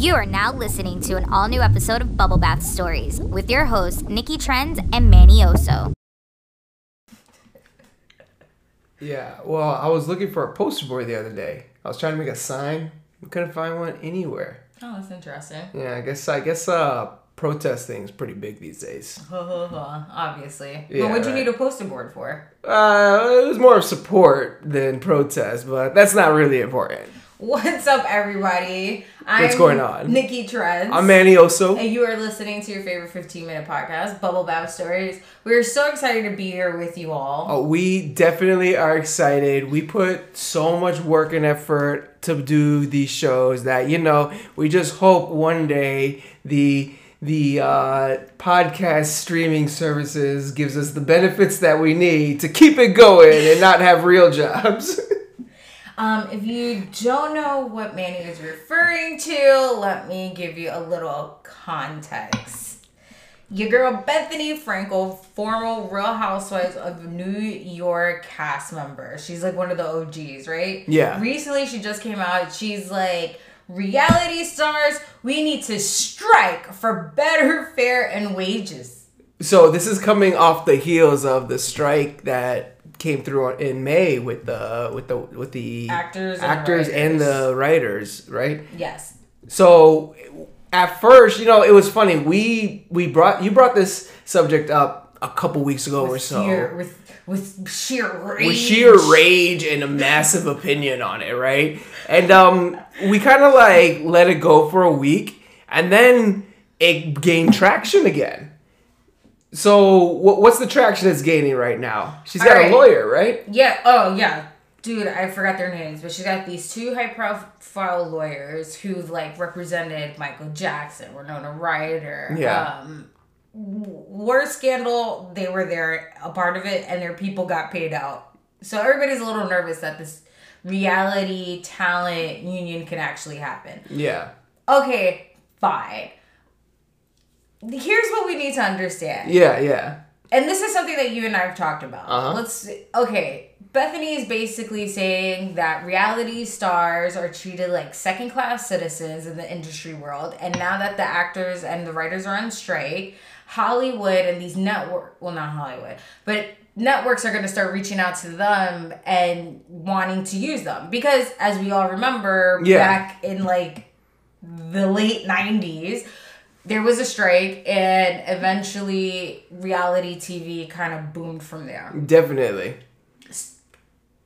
You are now listening to an all new episode of Bubble Bath Stories with your hosts, Nicky Trendz and Manny Oso. Yeah, well, I was looking for a poster board the other day. I was trying to make a sign. We couldn't find one anywhere. Oh, that's interesting. Yeah, I guess I guess uh protesting is pretty big these days. Obviously. Yeah, but what'd you right. need a poster board for? Uh, it was more of support than protest, but that's not really important. What's up, everybody? I'm What's going on? Nicky Trendz. I'm Manny Oso. And you are listening to your favorite 15 minute podcast, Bubble Bath Stories. We're so excited to be here with you all. Oh, we definitely are excited. We put so much work and effort to do these shows that you know we just hope one day the the uh, podcast streaming services gives us the benefits that we need to keep it going and not have real jobs. Um, if you don't know what Manny is referring to, let me give you a little context. Your girl Bethenny Frankel, former Real Housewives of New York cast member. She's like one of the OGs, right? Yeah. Recently, she just came out. She's like, reality stars, we need to strike for better fare and wages. so this is coming off the heels of the strike that came through in May with the with the with the Actors and actors and writers. the writers, right? Yes. So at first, you know, it was funny. We we brought you brought this subject up a couple weeks ago or so. sheer, with, with sheer rage. with sheer rage and a massive opinion on it, right? And um we kind of like let it go for a week and then it gained traction again. So what what's the traction it's gaining right now? She's got Alright. a lawyer, right? Yeah. Oh, yeah. Dude, I forgot their names, but she got these two high profile lawyers who've like represented Michael Jackson, Winona Ryder. Yeah. Um, w- worst scandal, they were there, a part of it, and their people got paid out. So everybody's a little nervous that this reality talent union can actually happen. Yeah. Okay, fine. Here's what we need to understand. Yeah, yeah. And this is something that you and I have talked about. Uh-huh. Let's okay. Bethenny is basically saying that reality stars are treated like second class citizens in the industry world, and now that the actors and the writers are on strike, Hollywood and these network well not Hollywood, but networks are going to start reaching out to them and wanting to use them because as we all remember Yeah. back in like the late 90s there was a strike and eventually reality tv kind of boomed from there. Definitely.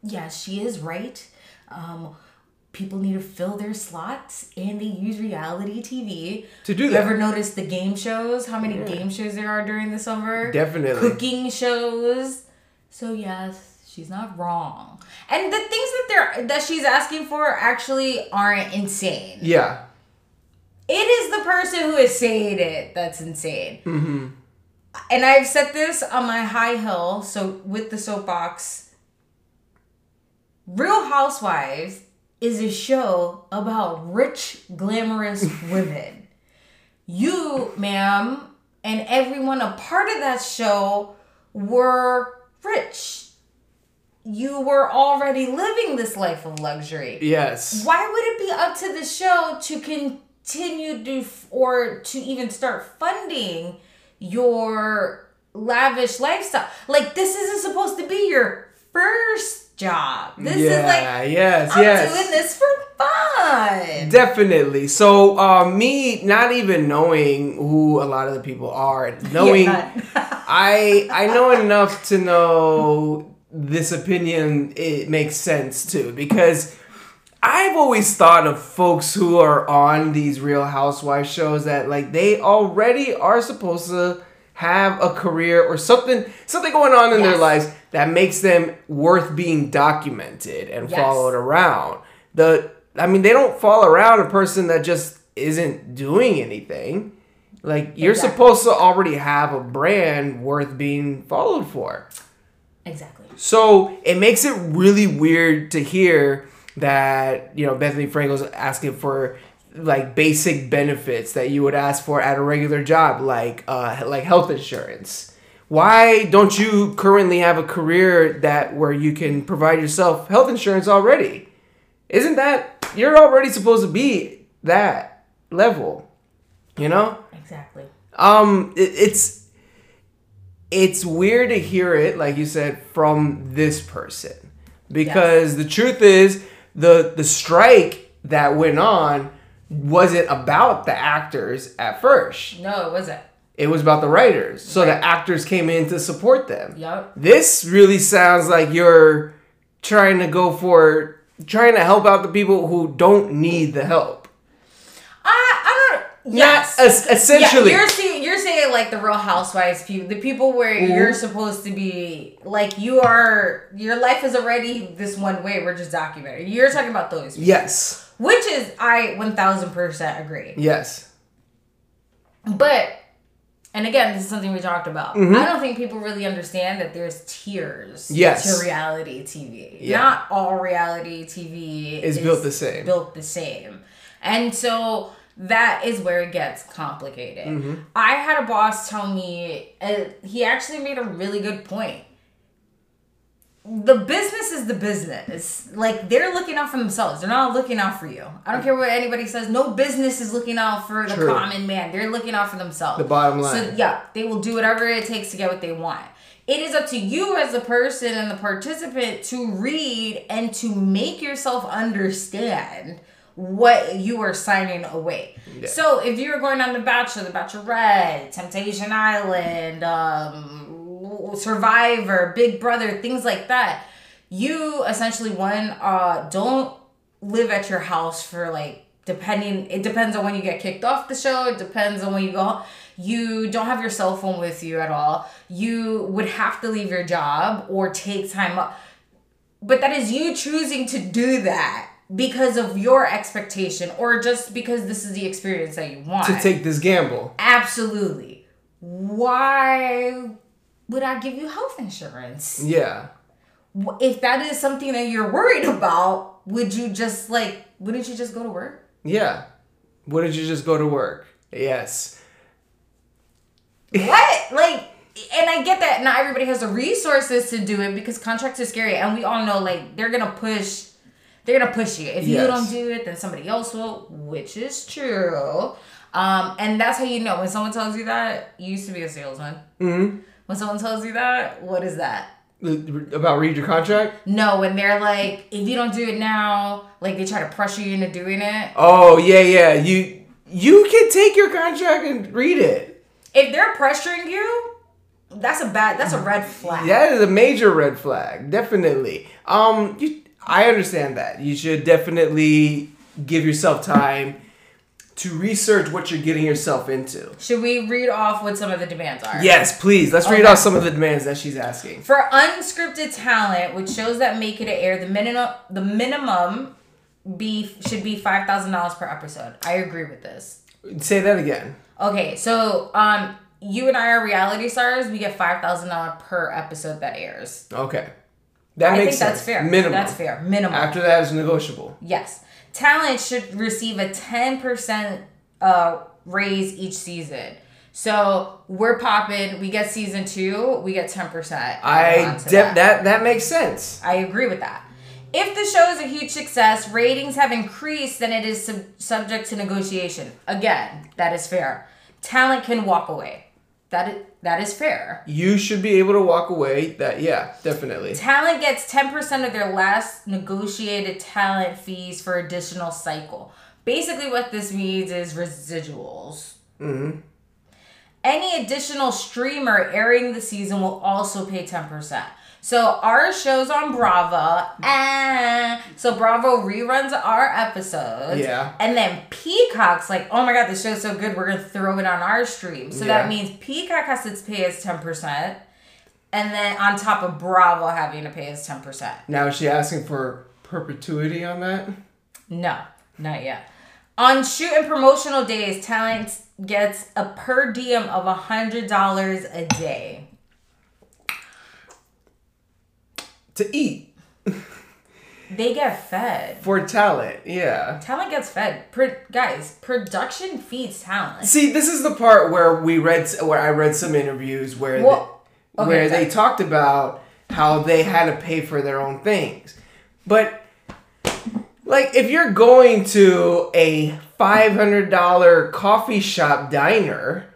yeah she is right. Um, people need to fill their slots and they use reality tv To do you that. ever notice the game shows? How many game shows there are during the summer? Definitely. cooking shows. So yes she's not wrong. And the things that they're that she's asking for actually aren't insane. Yeah. It is the person who is saying it that's insane. Mm-hmm. And I've said this on my high hill, so with the soapbox. Real Housewives is a show about rich, glamorous women. You, ma'am, and everyone a part of that show were rich. You were already living this life of luxury Yes. why would it be up to the show to continue to or to even start funding your lavish lifestyle. Like this isn't supposed to be your first job. This yeah, is like yes, i'm yes. doing this for fun. Definitely. So, uh, me not even knowing who a lot of the people are, knowing I I know enough to know this opinion it makes sense too. Because I've always thought of folks who are on these Real Housewives shows that like they already are supposed to have a career or something something going on in their lives that makes them worth being documented and Yes. followed around. The I mean they don't follow around a person that just isn't doing anything. Like you're Exactly. supposed to already have a brand worth being followed for. exactly So it makes it really weird to hear that you know Bethenny Frankel's asking for like basic benefits that you would ask for at a regular job, like uh, like health insurance. Why don't you currently have a career that where you can provide yourself health insurance already? Isn't that you're already supposed to be that? level. You know? Exactly. Um, it, it's it's weird to hear it, like you said, from this person, because the truth is the the strike that went on wasn't about the actors at first. No, it wasn't. It was about the writers. So Right. the actors came in to support them. Yup. This really sounds like you're trying to go for trying to help out the people who don't need the help. I I don't. Yes. Not es- essentially. Yeah, like the Real Housewives people, the people where Mm-hmm. you're supposed to be like you are. Your life is already this one way. We're just documenting. You're talking about those, people. yes. which is I one thousand percent agree. Yes. But and again, this is something we talked about. I don't think people really understand that there's tiers Mm-hmm. Yes. to reality TV. Yeah. Not all reality TV Is built the same. Built the same. And so that is where it gets complicated. Mm-hmm. I had a boss tell me uh, he actually made a really good point. The business is the business. Like they're looking out for themselves. They're not looking out for you. I don't care what anybody says. No business is looking out for the True. common man. They're looking out for themselves. The bottom So line. yeah, they will do whatever it takes to get what they want. It is up to you as the person and the participant to read and to make yourself understand what you are signing away. Yeah. So if you're going on The Bachelor, The Bachelorette, Temptation Island, um, Survivor, Big Brother, things like that, you essentially one uh don't live at your house for like depending it depends on when you get kicked off the show it depends on when you go you don't have your cell phone with you at all you would have to leave your job or take time up but that is you choosing to do that because of your expectation or just because this is the experience that you want To take this gamble. absolutely why would i give you health insurance Yeah. If that is something that you're worried about would you just like wouldn't you just go to work Yeah. Wouldn't you just go to work? Yes. what like and i get that not everybody has the resources to do it because contracts are scary and we all know like they're gonna push they're gonna push you. If you don't do it then somebody else will which is true. Um and that's how you know when someone tells you that you used to be a salesman. Hmm when someone tells you that what is that? About read your contract? no when they're like if you don't do it now like they try to pressure you into doing it. Oh yeah, yeah. You you can take your contract and read it. if they're pressuring you that's a bad that's a red flag. That is a major red flag, definitely. Um, you, I understand that. You should definitely give yourself time to research what you're getting yourself into. Should we read off what some of the demands are? Yes, please. Let's read off some of the demands that she's asking. For unscripted talent, which shows that make it air, the minimum the minimum be should be five thousand dollars per episode. I agree with this. Say that again. Okay, so um, you and I are reality stars. We get five thousand dollars per episode that airs. Okay, that I makes think sense. that's fair. Minimum. That's fair. Minimum. After that is negotiable. Yes. Talent should receive a 10% uh, raise each season. So we're popping. We get season two. We get 10%. I onto de- that that makes sense. I agree with that. If the show is a huge success, ratings have increased, then it is sub- subject to negotiation. Again, that is fair. Talent can walk away. That is, that is fair. You should be able to walk away. That yeah, definitely. Talent gets 10% of their last negotiated talent fees for additional cycle. Basically, what this means is residuals. hmm Any additional streamer airing the season will also pay 10%. So our show's on Bravo. eh, so Bravo reruns our episodes. Yeah. And then Peacock's like, oh my god, this show's so good, we're gonna throw it on our stream. So Yeah. that means Peacock has to pay us 10%. And then on top of Bravo having to pay us 10%. Now is she asking for perpetuity on that? No, not yet. On shoot and promotional days, talent gets a per diem of $100 a day. To eat They get fed. for talent. Yeah. Talent gets fed. Pro- guys, production feeds talent. See, this is the part where we read, where I read some interviews where Well, they, okay, where sorry. they talked about how they had to pay for their own things, but like if you're going to a $500 coffee shop diner,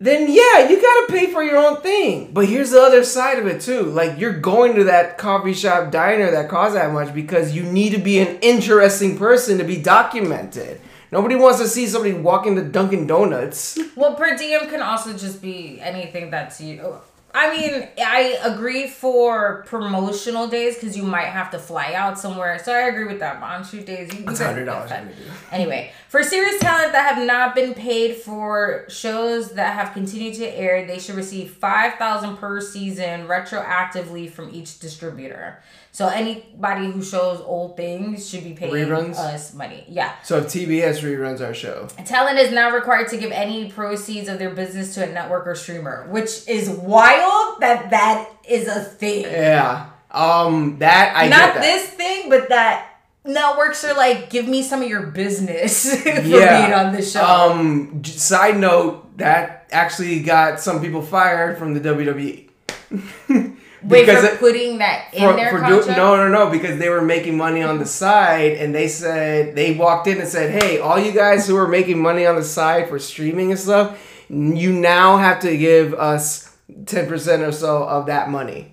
then yeah, you gotta pay for your own thing. But here's the other side of it too. Like you're going to that coffee shop diner that costs that much because you need to be an interesting person to be documented. Nobody wants to see somebody walking to Dunkin' Donuts. Well, per diem can also just be anything that's you. I mean, I agree for promotional days because you might have to fly out somewhere. So I agree with that. On shoot days, you That's you $100 that. Do. Anyway, for serious talent that have not been paid for shows that have continued to air, they should receive five thousand per season retroactively from each distributor. So anybody who shows old things should be paying Reruns? us money. Yeah. So if TBS reruns our show. Talent is now required to give any proceeds of their business to a network or streamer, which is wild that that is a thing. Yeah. Um that I Not that. this thing, but that networks are like, give me some of your business for Yeah. being on this show. Um side note, that actually got some people fired from the WWE. Wait because for it- putting that in for, their for do, no no no because they were making money on the side and they said they walked in and said hey all you guys who are making money on the side for streaming and stuff you now have to give us 10% or so of that money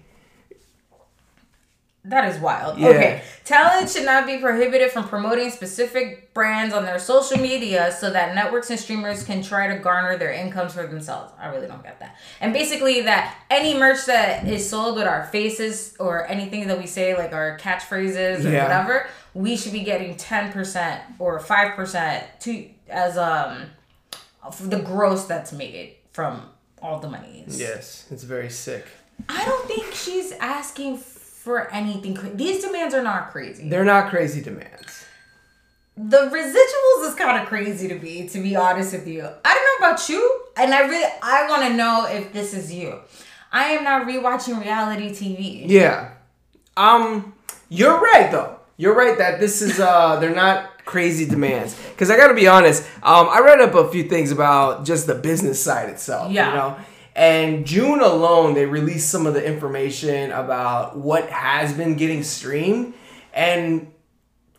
That is wild. Yeah. Okay. Talent should not be prohibited from promoting specific brands on their social media so that networks and streamers can try to garner their incomes for themselves. I really don't get that. And basically, that any merch that is sold with our faces or anything that we say, like our catchphrases or Yeah. whatever, we should be getting 10% or 5% to as um the gross that's made from all the monies. yes it's very sick I don't think she's asking for anything. Cra- These demands are not crazy. they're not crazy demands The residuals is kind of crazy to me, to be honest with you. I don't know about you, and I really I want to know if this is you. I am not rewatching reality TV. Yeah. Um you're right though. You're right that this is uh they're not crazy demands. Cuz I got to be honest, um I read up a few things about just the business side itself, Yeah. you know. And June alone they released some of the information about what has been getting streamed and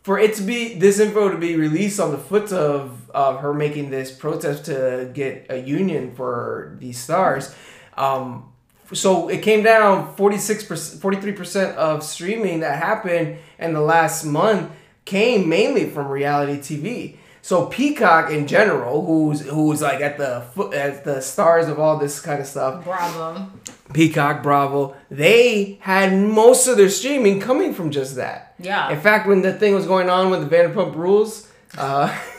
for it to be this info to be released on the foot of of her making this protest to get a union for these stars um so it came down 46% 43% of streaming that happened in the last month came mainly from reality tv so peacock in general who's who's like at the foot at the stars of all this kind of stuff Bravo. Peacock, Bravo, they had most of their streaming coming from just that. Yeah. In fact, when the thing was going on with the Vanderpump Rules, uh,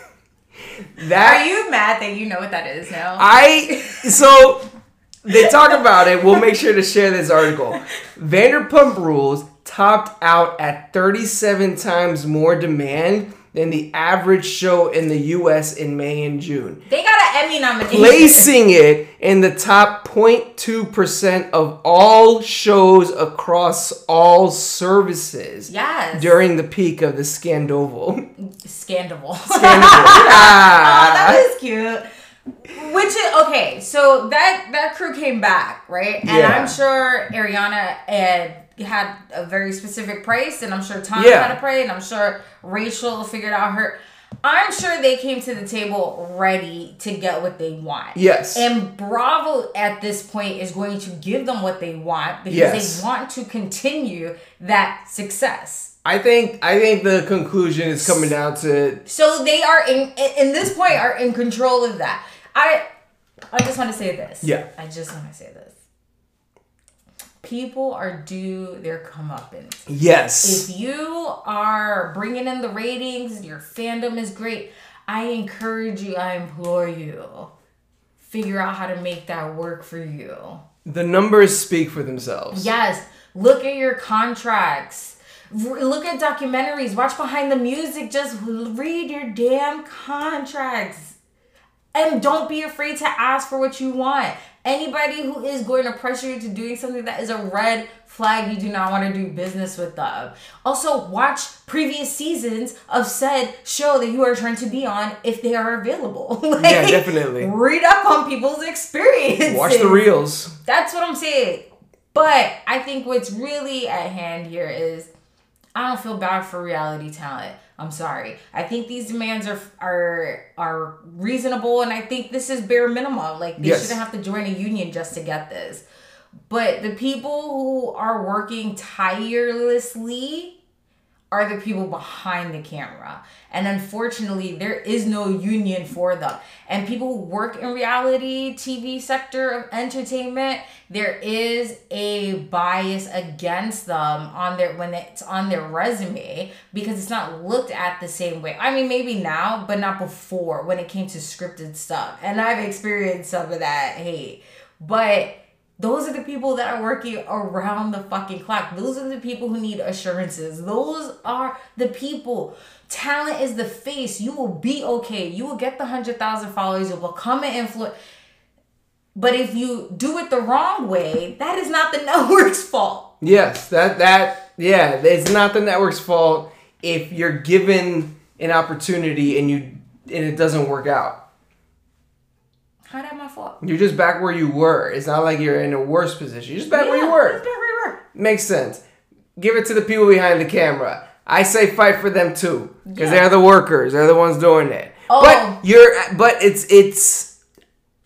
Are you mad that you know what that is now? I so they talk about it. We'll make sure to share this article. Vanderpump Rules topped out at 37 times more demand than the average show in the U.S. in May and June. they got an Emmy nomination. placing it in the top 0.2% of all shows across all services Yes. during the peak of the Scandoval. Scandal. Oh, Ah. that was cute. Which is okay. So that that crew came back, right? And Yeah. I'm sure Ariana had had a very specific price, and I'm sure Tom Yeah. had a price, and I'm sure Rachel figured out her. I'm sure they came to the table ready to get what they want. Yes. And Bravo at this point is going to give them what they want because Yes. they want to continue that success. I think I think the conclusion is coming down to So they are in in this point are in control of that. I I just want to say this. Yeah. I just want to say this. People are due their comeuppance. yes. If you are bringing in the ratings, your fandom is great. I encourage you. I implore you. Figure out how to make that work for you. The numbers speak for themselves. Yes. Look at your contracts. R- Look at documentaries. Watch behind the music. Just read your damn contracts. And don't be afraid to ask for what you want. Anybody who is going to pressure you to doing something that is a red flag, you do not want to do business with them. Also, watch previous seasons of said show that you are trying to be on if they are available. Like, Yeah, definitely. Read up on people's experiences. Watch the reels. That's what I'm saying. But I think what's really at hand here is I don't feel bad for reality talent. I'm sorry. I think these demands are are are reasonable, and I think this is bare minimum. Like they Yes. shouldn't have to join a union just to get this. But the people who are working tirelessly are the people behind the camera. And unfortunately, there is no union for them. And people who work in reality TV sector of entertainment, there is a bias against them on their when it's on their resume because it's not looked at the same way. I mean, maybe now, but not before when it came to scripted stuff. And I've experienced some of that hate. But those are the people that are working around the fucking clock. Those are the people who need assurances. Those are the people. Talent is the face. You will be okay. You will get the 100,000 followers. You will become an influencer. But if you do it the wrong way, that is not the network's fault. Yes, that that yeah, it's not the network's fault if you're given an opportunity and you and it doesn't work out. How that my fault? You're just back where you were. It's not like you're in a worse position. You're just back where you Yeah, were. that's where we were. Makes sense. Give it to the people behind the camera. I say fight for them too, because Yeah. they're the workers. They're the ones doing it. Oh. But you're, but it's it's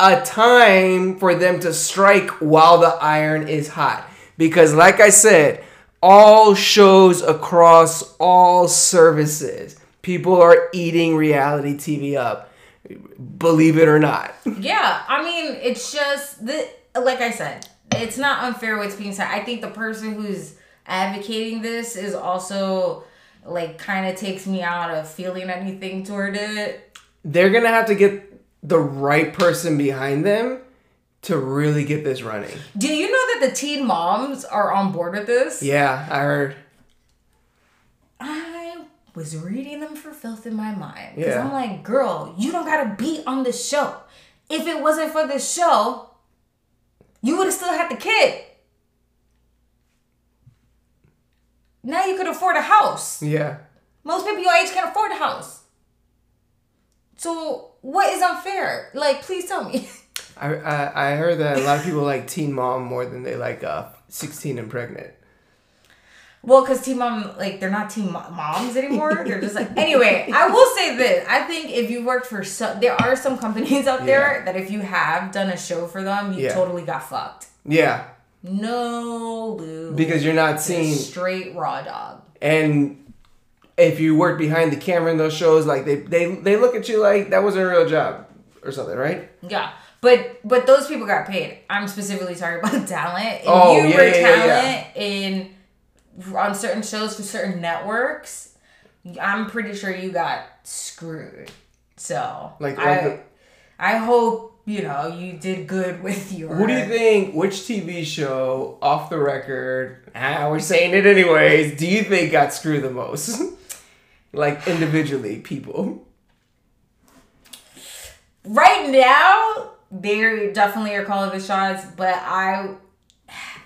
a time for them to strike while the iron is hot. Because, like I said, all shows across all services, people are eating reality TV up. Believe it or not. Yeah, I mean, it's just the like I said, it's not unfair what's being said. I think the person who's advocating this is also like kind of takes me out of feeling anything toward it. they're gonna have to get the right person behind them to really get this running. Do you know that the teen moms are on board with this? Yeah, I heard. Was reading them for filth in my mind because Yeah. I'm like, girl, you don't gotta be on the show. If it wasn't for the show, you would have still had the kid. Now you could afford a house. Yeah, Most people your age can't afford a house. So what is unfair? Like, please tell me. I, I I heard that a lot of people like Teen Mom more than they like uh 16 and pregnant. Well, because team mom, like, they're not team moms anymore. They're just like. Anyway, I will say this. I think if you worked for some, there are some companies out there Yeah. that if you have done a show for them, you Yeah. totally got fucked. Yeah, No, Lou. because you're not seeing straight raw dog. and if you work behind the camera in those shows, like they they they look at you like that wasn't a real job or something, right? Yeah. But but those people got paid. I'm specifically talking about talent. If Oh, you yeah, were yeah, yeah, yeah. talent in on certain shows for certain networks, I'm pretty sure you got screwed. So Like- I like the- I hope, you know, you did good with your Who do you think? Which TV show, off the record, ah, we're saying it anyways. Do you think got screwed the most? like individually, people. right now they definitely are calling the shots but i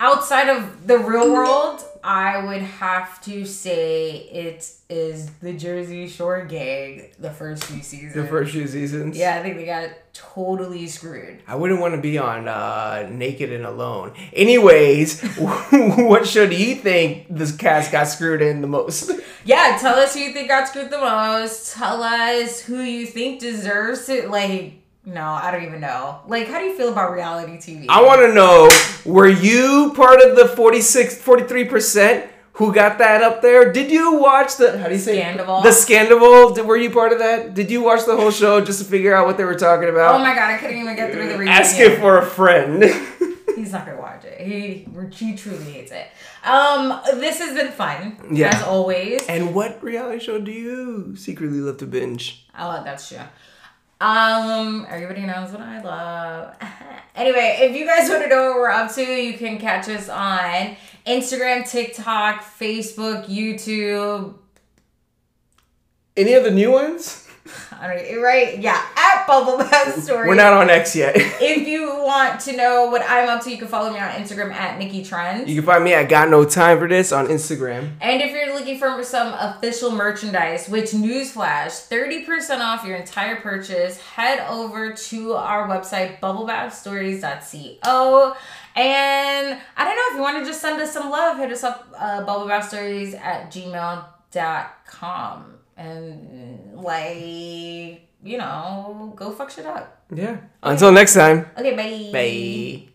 outside of the real world i would have to say it is the jersey shore gang the first few seasons The first few seasons. yeah i think they got totally screwed I wouldn't want to be on uh, Naked and Alone. Anyways, what show do you think this cast got screwed in the most? yeah tell us who you think got screwed the most tell us who you think deserves it like no i don't even know like how do you feel about reality tv I want to know, were you part of the 46, 43% who got that up there? Did you watch the, how do you say? Scandival. The Scandival? Did, were you part of that? Did you watch the whole show just to figure out what they were talking about? oh my god i couldn't even get through the reunion. Asking for a friend. He's not gonna watch it. He he truly hates it. Um, this has been fun Yeah. as always. and what reality show do you secretly love to binge? Oh, that true. Um, everybody knows what I love. anyway, if you guys want to know what we're up to, you can catch us on Instagram, TikTok, Facebook, YouTube. Any of the new ones? Right? Yeah, at Bubble Bath Story. We're not on X yet. If you want to know what I'm up to, you can follow me on Instagram at Nicky Trendz. You can find me at Got No Time for This on Instagram. And if you're looking for some official merchandise, which newsflash, 30% off your entire purchase, head over to our website, bubblebathstories.co. And I don't know if you want to just send us some love, hit us up uh, bubblebathstories at gmail.com. And like, you know, go fuck shit up. Yeah. Until next time. Okay, bye. Bye.